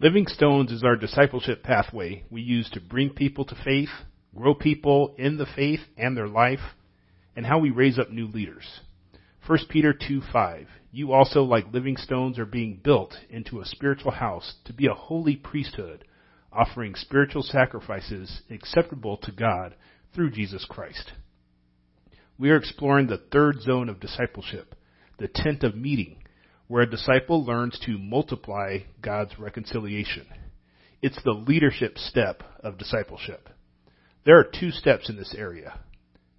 Living Stones is our discipleship pathway we use to bring people to faith, grow people in the faith and their life, and how we raise up new leaders. 1 Peter 2 5. You also, like living stones, are being built into a spiritual house to be a holy priesthood, offering spiritual sacrifices acceptable to God through Jesus Christ. We are exploring the third zone of discipleship, the tent of meeting, where a disciple learns to multiply God's reconciliation. It's the leadership step of discipleship. There are two steps in this area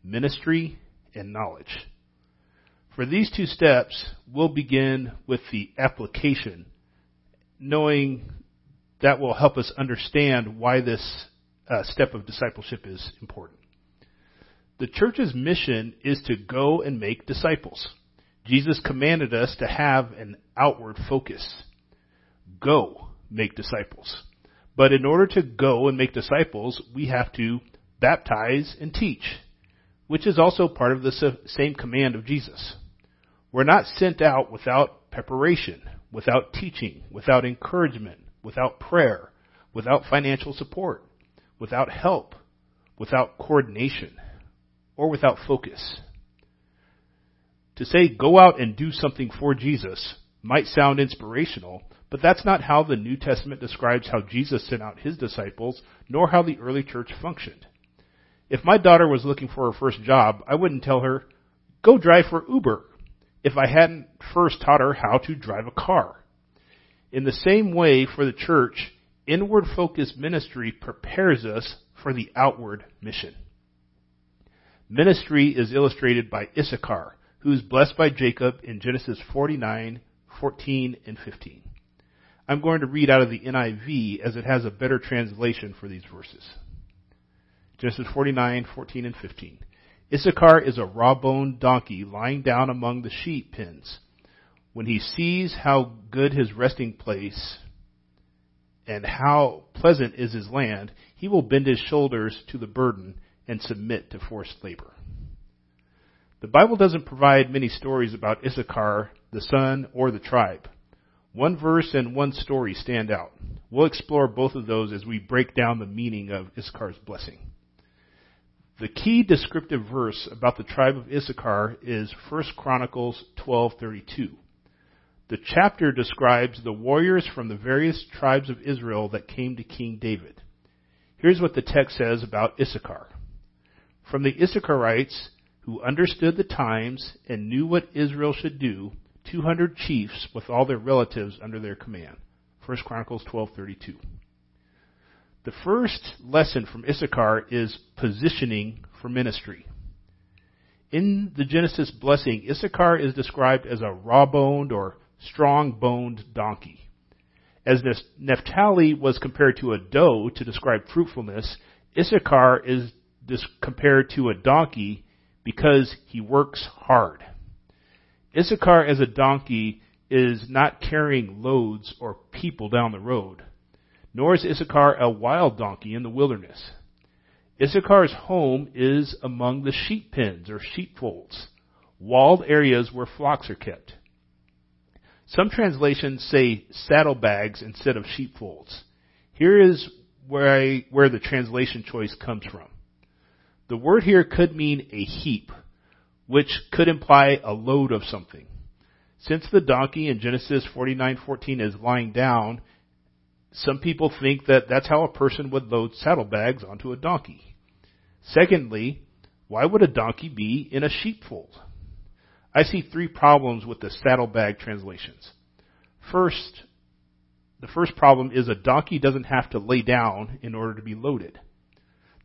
ministry and knowledge. For these two steps, we'll begin with the application, knowing that will help us understand why this uh, step of discipleship is important. The church's mission is to go and make disciples. Jesus commanded us to have an outward focus. Go make disciples. But in order to go and make disciples, we have to baptize and teach which is also part of the same command of Jesus. We're not sent out without preparation, without teaching, without encouragement, without prayer, without financial support, without help, without coordination, or without focus. To say go out and do something for Jesus might sound inspirational, but that's not how the New Testament describes how Jesus sent out his disciples, nor how the early church functioned. If my daughter was looking for her first job, I wouldn't tell her, go drive for Uber, if I hadn't first taught her how to drive a car. In the same way, for the church, inward focused ministry prepares us for the outward mission. Ministry is illustrated by Issachar, who is blessed by Jacob in Genesis 49, 14, and 15. I'm going to read out of the NIV as it has a better translation for these verses. Genesis 49, 14, and 15. Issachar is a raw-boned donkey lying down among the sheep pens. When he sees how good his resting place and how pleasant is his land, he will bend his shoulders to the burden and submit to forced labor. The Bible doesn't provide many stories about Issachar, the son, or the tribe. One verse and one story stand out. We'll explore both of those as we break down the meaning of Issachar's blessing. The key descriptive verse about the tribe of Issachar is 1 Chronicles 12:32. The chapter describes the warriors from the various tribes of Israel that came to King David. Here's what the text says about Issachar. From the Issacharites who understood the times and knew what Israel should do, 200 chiefs with all their relatives under their command. 1 Chronicles 12:32. The first lesson from Issachar is positioning for ministry. In the Genesis blessing, Issachar is described as a raw-boned or strong-boned donkey. As Naphtali was compared to a doe to describe fruitfulness, Issachar is compared to a donkey because he works hard. Issachar as a donkey is not carrying loads or people down the road nor is Issachar a wild donkey in the wilderness. Issachar's home is among the sheep pens or sheepfolds, walled areas where flocks are kept. Some translations say saddlebags instead of sheepfolds. Here is where, I, where the translation choice comes from. The word here could mean a heap, which could imply a load of something. Since the donkey in Genesis 49:14 is lying down, some people think that that's how a person would load saddlebags onto a donkey. Secondly, why would a donkey be in a sheepfold? I see three problems with the saddlebag translations. First, the first problem is a donkey doesn't have to lay down in order to be loaded.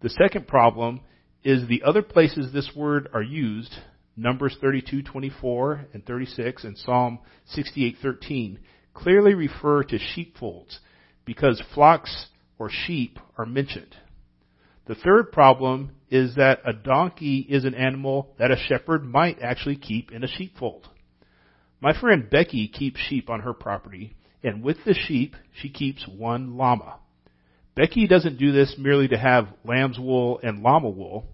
The second problem is the other places this word are used, Numbers 32:24 and 36 and Psalm 68:13, clearly refer to sheepfolds because flocks or sheep are mentioned. The third problem is that a donkey is an animal that a shepherd might actually keep in a sheepfold. My friend Becky keeps sheep on her property, and with the sheep, she keeps one llama. Becky doesn't do this merely to have lamb's wool and llama wool.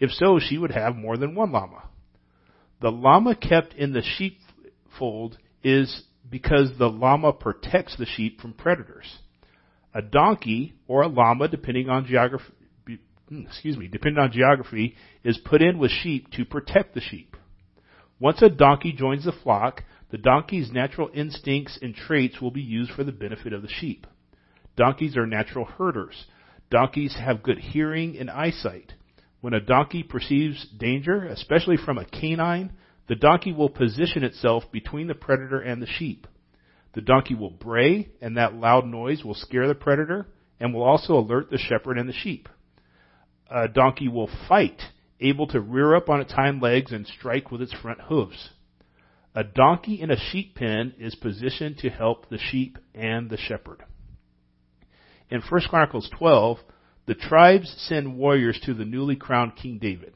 If so, she would have more than one llama. The llama kept in the sheepfold is because the llama protects the sheep from predators. A donkey or a llama, depending on geography, hmm, excuse me, depending on geography, is put in with sheep to protect the sheep. Once a donkey joins the flock, the donkey's natural instincts and traits will be used for the benefit of the sheep. Donkeys are natural herders. Donkeys have good hearing and eyesight. When a donkey perceives danger, especially from a canine, the donkey will position itself between the predator and the sheep. The donkey will bray, and that loud noise will scare the predator and will also alert the shepherd and the sheep. A donkey will fight, able to rear up on its hind legs and strike with its front hooves. A donkey in a sheep pen is positioned to help the sheep and the shepherd. In 1 Chronicles 12, the tribes send warriors to the newly crowned King David.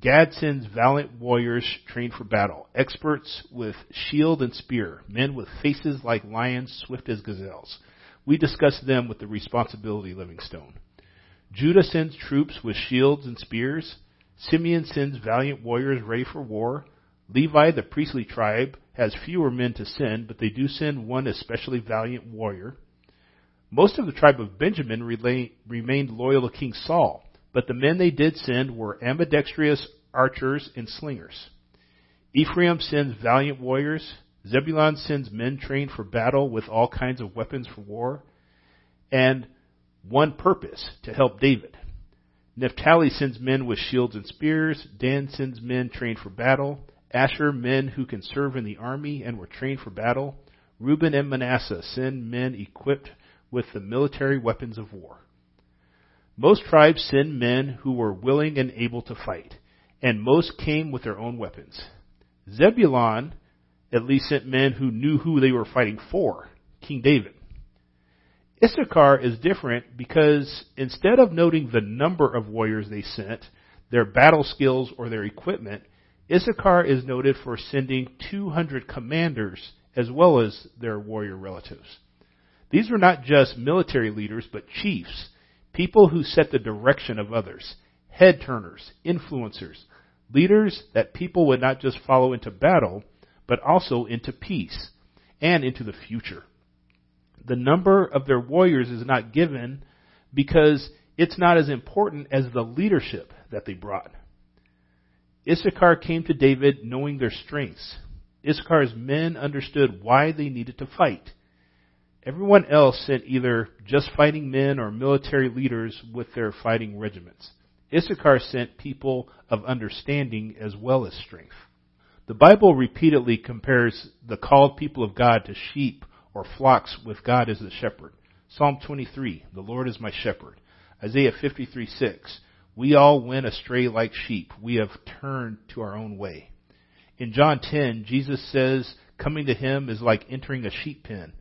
Gad sends valiant warriors trained for battle, experts with shield and spear, men with faces like lions, swift as gazelles. We discuss them with the responsibility Living Stone. Judah sends troops with shields and spears. Simeon sends valiant warriors ready for war. Levi, the priestly tribe, has fewer men to send, but they do send one especially valiant warrior. Most of the tribe of Benjamin remained loyal to King Saul. But the men they did send were ambidextrous archers and slingers. Ephraim sends valiant warriors. Zebulun sends men trained for battle with all kinds of weapons for war. And one purpose, to help David. Naphtali sends men with shields and spears. Dan sends men trained for battle. Asher, men who can serve in the army and were trained for battle. Reuben and Manasseh send men equipped with the military weapons of war. Most tribes sent men who were willing and able to fight, and most came with their own weapons. Zebulun at least sent men who knew who they were fighting for, King David. Issachar is different because instead of noting the number of warriors they sent, their battle skills, or their equipment, Issachar is noted for sending 200 commanders as well as their warrior relatives. These were not just military leaders, but chiefs people who set the direction of others, head turners, influencers, leaders that people would not just follow into battle, but also into peace and into the future. The number of their warriors is not given because it's not as important as the leadership that they brought. Issachar came to David knowing their strengths. Issachar's men understood why they needed to fight. Everyone else sent either just fighting men or military leaders with their fighting regiments. Issachar sent people of understanding as well as strength. The Bible repeatedly compares the called people of God to sheep or flocks with God as the shepherd. Psalm 23, the Lord is my shepherd. Isaiah 53, 6, we all went astray like sheep. We have turned to our own way. In John 10, Jesus says coming to him is like entering a sheep pen.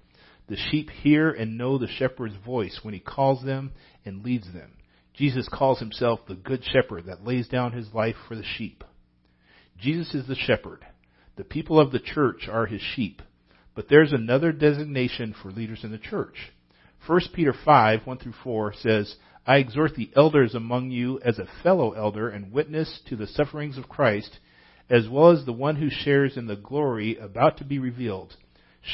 The sheep hear and know the shepherd's voice when he calls them and leads them. Jesus calls himself the good shepherd that lays down his life for the sheep. Jesus is the shepherd. The people of the church are his sheep. But there's another designation for leaders in the church. 1 Peter 5, 1 through 4 says, I exhort the elders among you as a fellow elder and witness to the sufferings of Christ, as well as the one who shares in the glory about to be revealed.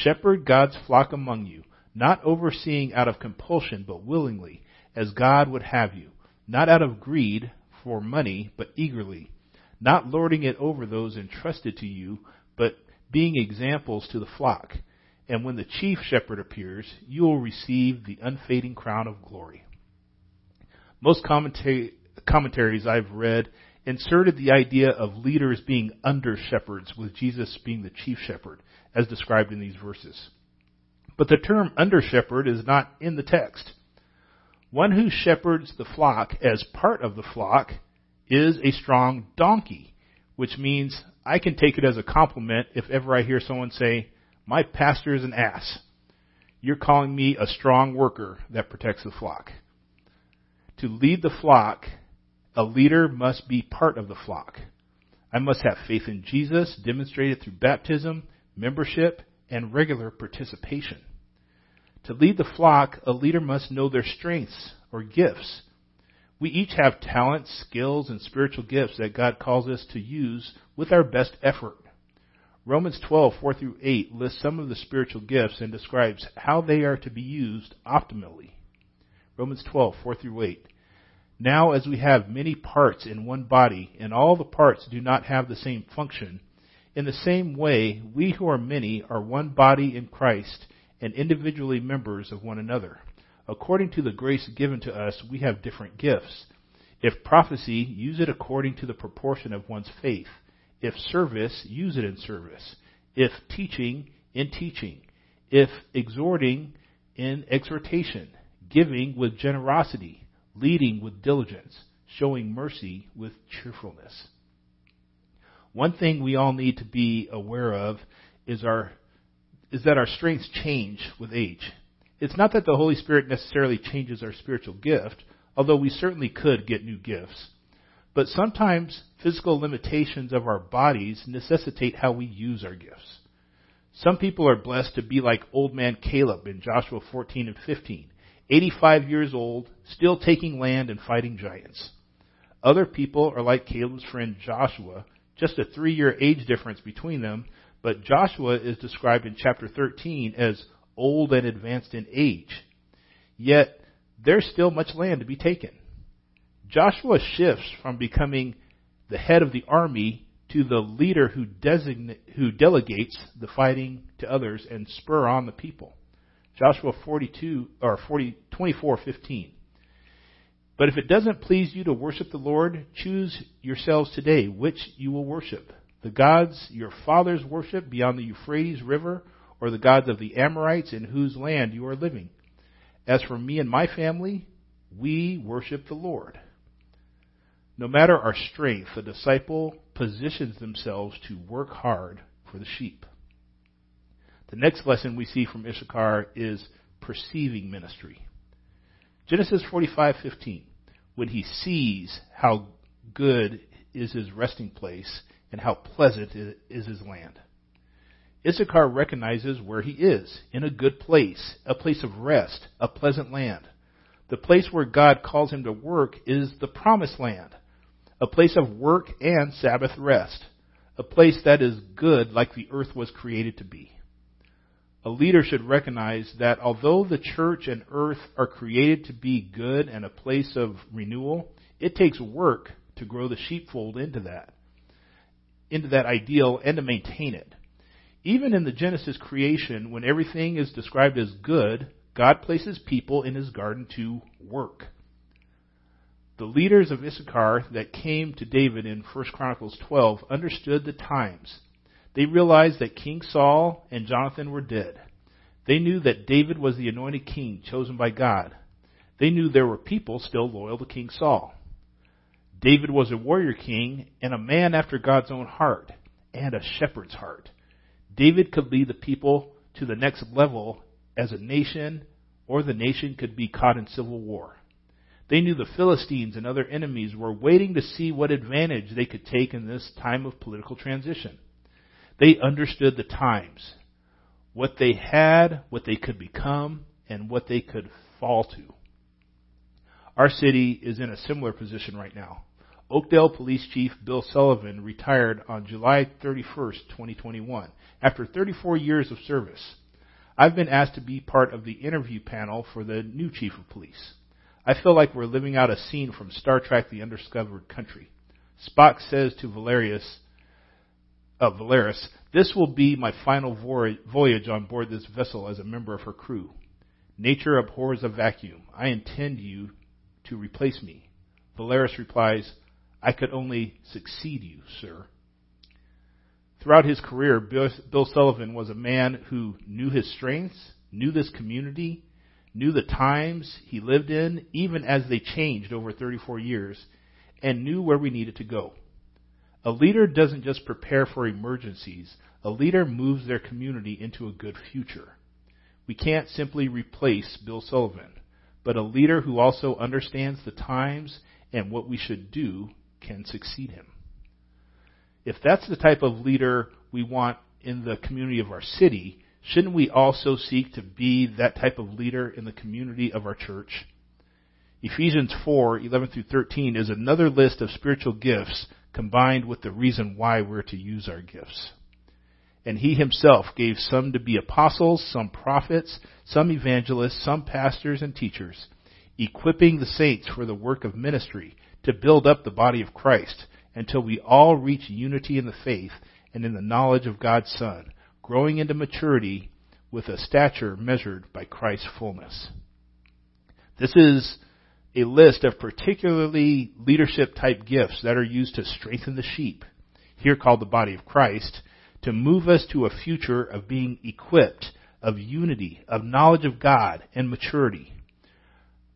Shepherd God's flock among you, not overseeing out of compulsion, but willingly, as God would have you, not out of greed for money, but eagerly, not lording it over those entrusted to you, but being examples to the flock. And when the chief shepherd appears, you will receive the unfading crown of glory. Most commentaries I've read inserted the idea of leaders being under shepherds, with Jesus being the chief shepherd as described in these verses. But the term under shepherd is not in the text. One who shepherds the flock as part of the flock is a strong donkey, which means I can take it as a compliment if ever I hear someone say, my pastor is an ass. You're calling me a strong worker that protects the flock. To lead the flock, a leader must be part of the flock. I must have faith in Jesus, demonstrated through baptism, membership, and regular participation. To lead the flock, a leader must know their strengths or gifts. We each have talents, skills, and spiritual gifts that God calls us to use with our best effort. Romans 12, 4 through 8 lists some of the spiritual gifts and describes how they are to be used optimally. Romans 12, 4 through 8. Now, as we have many parts in one body, and all the parts do not have the same function, in the same way, we who are many are one body in Christ and individually members of one another. According to the grace given to us, we have different gifts. If prophecy, use it according to the proportion of one's faith. If service, use it in service. If teaching, in teaching. If exhorting, in exhortation. Giving with generosity. Leading with diligence. Showing mercy with cheerfulness. One thing we all need to be aware of is our is that our strengths change with age. It's not that the Holy Spirit necessarily changes our spiritual gift, although we certainly could get new gifts. But sometimes physical limitations of our bodies necessitate how we use our gifts. Some people are blessed to be like old man Caleb in Joshua 14 and 15, 85 years old, still taking land and fighting giants. Other people are like Caleb's friend Joshua, just a three year age difference between them, but Joshua is described in chapter 13 as old and advanced in age. Yet, there's still much land to be taken. Joshua shifts from becoming the head of the army to the leader who, who delegates the fighting to others and spur on the people. Joshua 42 or 40, 24:15. But if it doesn't please you to worship the Lord, choose yourselves today which you will worship. The gods your fathers worshiped beyond the Euphrates River, or the gods of the Amorites in whose land you are living. As for me and my family, we worship the Lord. No matter our strength, the disciple positions themselves to work hard for the sheep. The next lesson we see from Issachar is perceiving ministry. Genesis 45:15. When he sees how good is his resting place and how pleasant is his land. Issachar recognizes where he is, in a good place, a place of rest, a pleasant land. The place where God calls him to work is the promised land, a place of work and Sabbath rest, a place that is good like the earth was created to be a leader should recognize that although the church and earth are created to be good and a place of renewal, it takes work to grow the sheepfold into that, into that ideal and to maintain it. Even in the Genesis creation, when everything is described as good, God places people in his garden to work. The leaders of Issachar that came to David in 1 Chronicles 12 understood the times they realized that King Saul and Jonathan were dead. They knew that David was the anointed king chosen by God. They knew there were people still loyal to King Saul. David was a warrior king and a man after God's own heart and a shepherd's heart. David could lead the people to the next level as a nation, or the nation could be caught in civil war. They knew the Philistines and other enemies were waiting to see what advantage they could take in this time of political transition. They understood the times, what they had, what they could become, and what they could fall to. Our city is in a similar position right now. Oakdale Police Chief Bill Sullivan retired on July 31st, 2021, after 34 years of service. I've been asked to be part of the interview panel for the new Chief of Police. I feel like we're living out a scene from Star Trek The Undiscovered Country. Spock says to Valerius, of Valeris, this will be my final voyage on board this vessel as a member of her crew. Nature abhors a vacuum. I intend you to replace me. Valeris replies, I could only succeed you, sir. Throughout his career, Bill Sullivan was a man who knew his strengths, knew this community, knew the times he lived in, even as they changed over 34 years, and knew where we needed to go. A leader doesn't just prepare for emergencies. A leader moves their community into a good future. We can't simply replace Bill Sullivan, but a leader who also understands the times and what we should do can succeed him. If that's the type of leader we want in the community of our city, shouldn't we also seek to be that type of leader in the community of our church? Ephesians 4, 11 through 13 is another list of spiritual gifts combined with the reason why we're to use our gifts. And he himself gave some to be apostles, some prophets, some evangelists, some pastors and teachers, equipping the saints for the work of ministry to build up the body of Christ until we all reach unity in the faith and in the knowledge of God's Son, growing into maturity with a stature measured by Christ's fullness. This is a list of particularly leadership type gifts that are used to strengthen the sheep, here called the body of Christ, to move us to a future of being equipped, of unity, of knowledge of God, and maturity.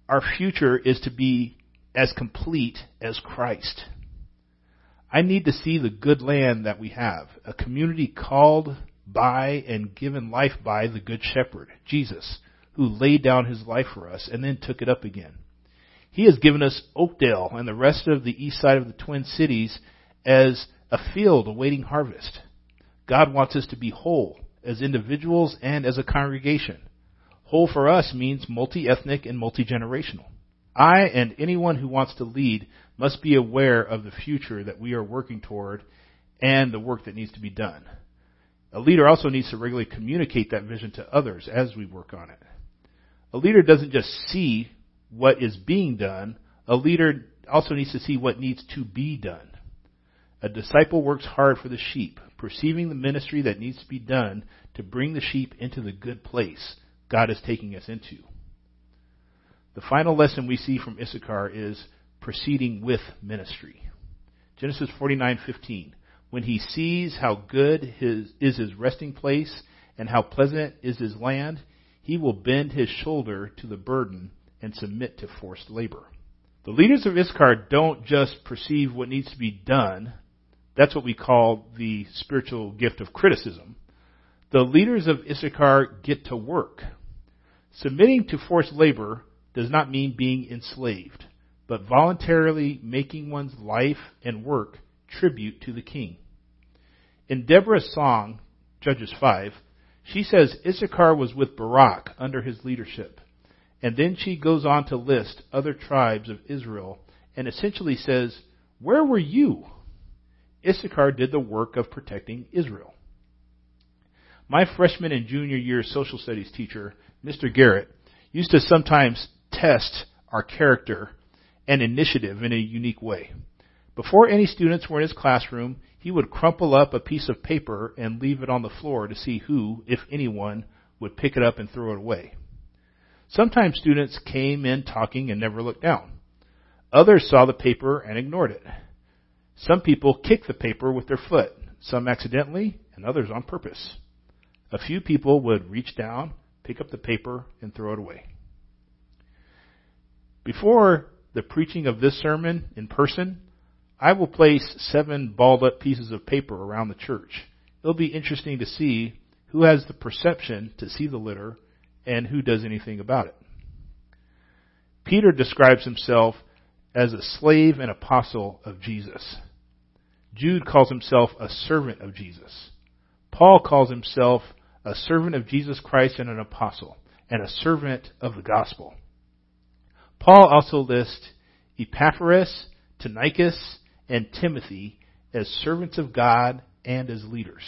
Our future is to be as complete as Christ. I need to see the good land that we have, a community called by and given life by the Good Shepherd, Jesus, who laid down his life for us and then took it up again. He has given us Oakdale and the rest of the east side of the Twin Cities as a field awaiting harvest. God wants us to be whole as individuals and as a congregation. Whole for us means multi-ethnic and multi-generational. I and anyone who wants to lead must be aware of the future that we are working toward and the work that needs to be done. A leader also needs to regularly communicate that vision to others as we work on it. A leader doesn't just see what is being done, a leader also needs to see what needs to be done. A disciple works hard for the sheep, perceiving the ministry that needs to be done to bring the sheep into the good place God is taking us into. The final lesson we see from Issachar is proceeding with ministry. Genesis 49:15 when he sees how good his, is his resting place and how pleasant is his land, he will bend his shoulder to the burden and submit to forced labor. The leaders of Issachar don't just perceive what needs to be done. That's what we call the spiritual gift of criticism. The leaders of Issachar get to work. Submitting to forced labor does not mean being enslaved, but voluntarily making one's life and work tribute to the king. In Deborah's song, Judges 5, she says Issachar was with Barak under his leadership. And then she goes on to list other tribes of Israel and essentially says, Where were you? Issachar did the work of protecting Israel. My freshman and junior year social studies teacher, Mr. Garrett, used to sometimes test our character and initiative in a unique way. Before any students were in his classroom, he would crumple up a piece of paper and leave it on the floor to see who, if anyone, would pick it up and throw it away. Sometimes students came in talking and never looked down. Others saw the paper and ignored it. Some people kicked the paper with their foot, some accidentally, and others on purpose. A few people would reach down, pick up the paper, and throw it away. Before the preaching of this sermon in person, I will place seven balled up pieces of paper around the church. It'll be interesting to see who has the perception to see the litter and who does anything about it. Peter describes himself as a slave and apostle of Jesus. Jude calls himself a servant of Jesus. Paul calls himself a servant of Jesus Christ and an apostle, and a servant of the gospel. Paul also lists Epaphras, Tychicus, and Timothy as servants of God and as leaders.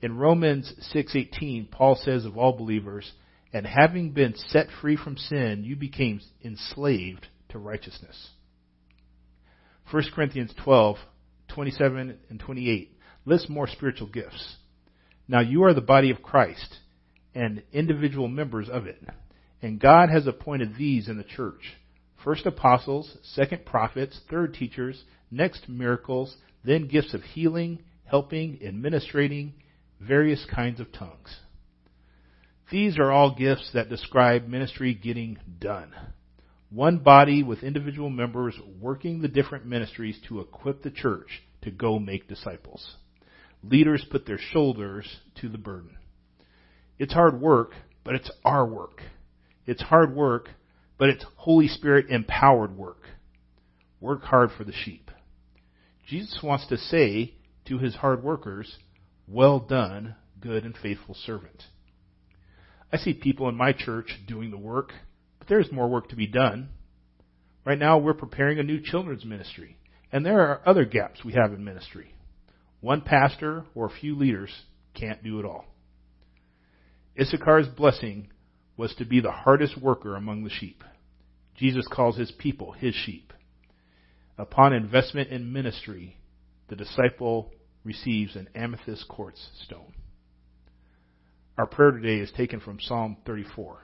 In Romans 6:18, Paul says of all believers, "And having been set free from sin, you became enslaved to righteousness." 1 Corinthians 12:27 and 28 lists more spiritual gifts. Now you are the body of Christ and individual members of it. And God has appointed these in the church. First apostles, second prophets, third teachers, next miracles, then gifts of healing, helping, administrating, various kinds of tongues. These are all gifts that describe ministry getting done. One body with individual members working the different ministries to equip the church to go make disciples. Leaders put their shoulders to the burden. It's hard work, but it's our work. It's hard work, but it's Holy Spirit empowered work. Work hard for the sheep. Jesus wants to say to his hard workers, Well done, good and faithful servant. I see people in my church doing the work, but there's more work to be done. Right now, we're preparing a new children's ministry, and there are other gaps we have in ministry. One pastor or a few leaders can't do it all. Issachar's blessing was to be the hardest worker among the sheep. Jesus calls his people his sheep. Upon investment in ministry, the disciple receives an amethyst quartz stone. Our prayer today is taken from Psalm 34.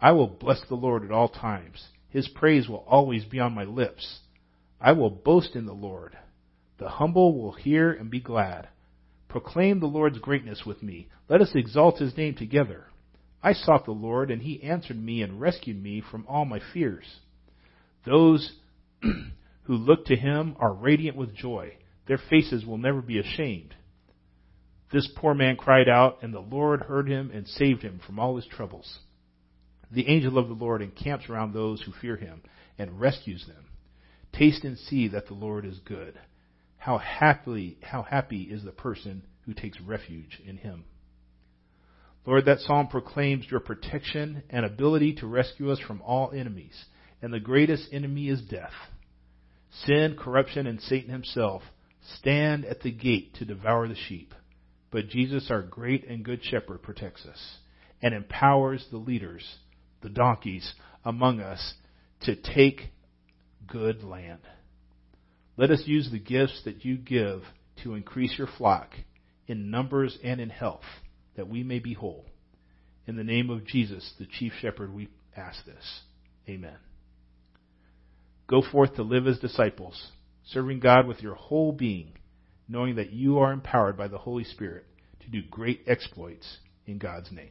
I will bless the Lord at all times. His praise will always be on my lips. I will boast in the Lord. The humble will hear and be glad. Proclaim the Lord's greatness with me. Let us exalt his name together. I sought the Lord, and he answered me and rescued me from all my fears. Those who look to him are radiant with joy. Their faces will never be ashamed. This poor man cried out, and the Lord heard him and saved him from all his troubles. The angel of the Lord encamps around those who fear him and rescues them. Taste and see that the Lord is good. How happily, how happy is the person who takes refuge in him. Lord, that psalm proclaims your protection and ability to rescue us from all enemies, and the greatest enemy is death. Sin, corruption, and Satan himself stand at the gate to devour the sheep. But Jesus, our great and good shepherd, protects us and empowers the leaders, the donkeys among us, to take good land. Let us use the gifts that you give to increase your flock in numbers and in health, that we may be whole. In the name of Jesus, the chief shepherd, we ask this. Amen. Go forth to live as disciples, serving God with your whole being, knowing that you are empowered by the Holy Spirit to do great exploits in God's name.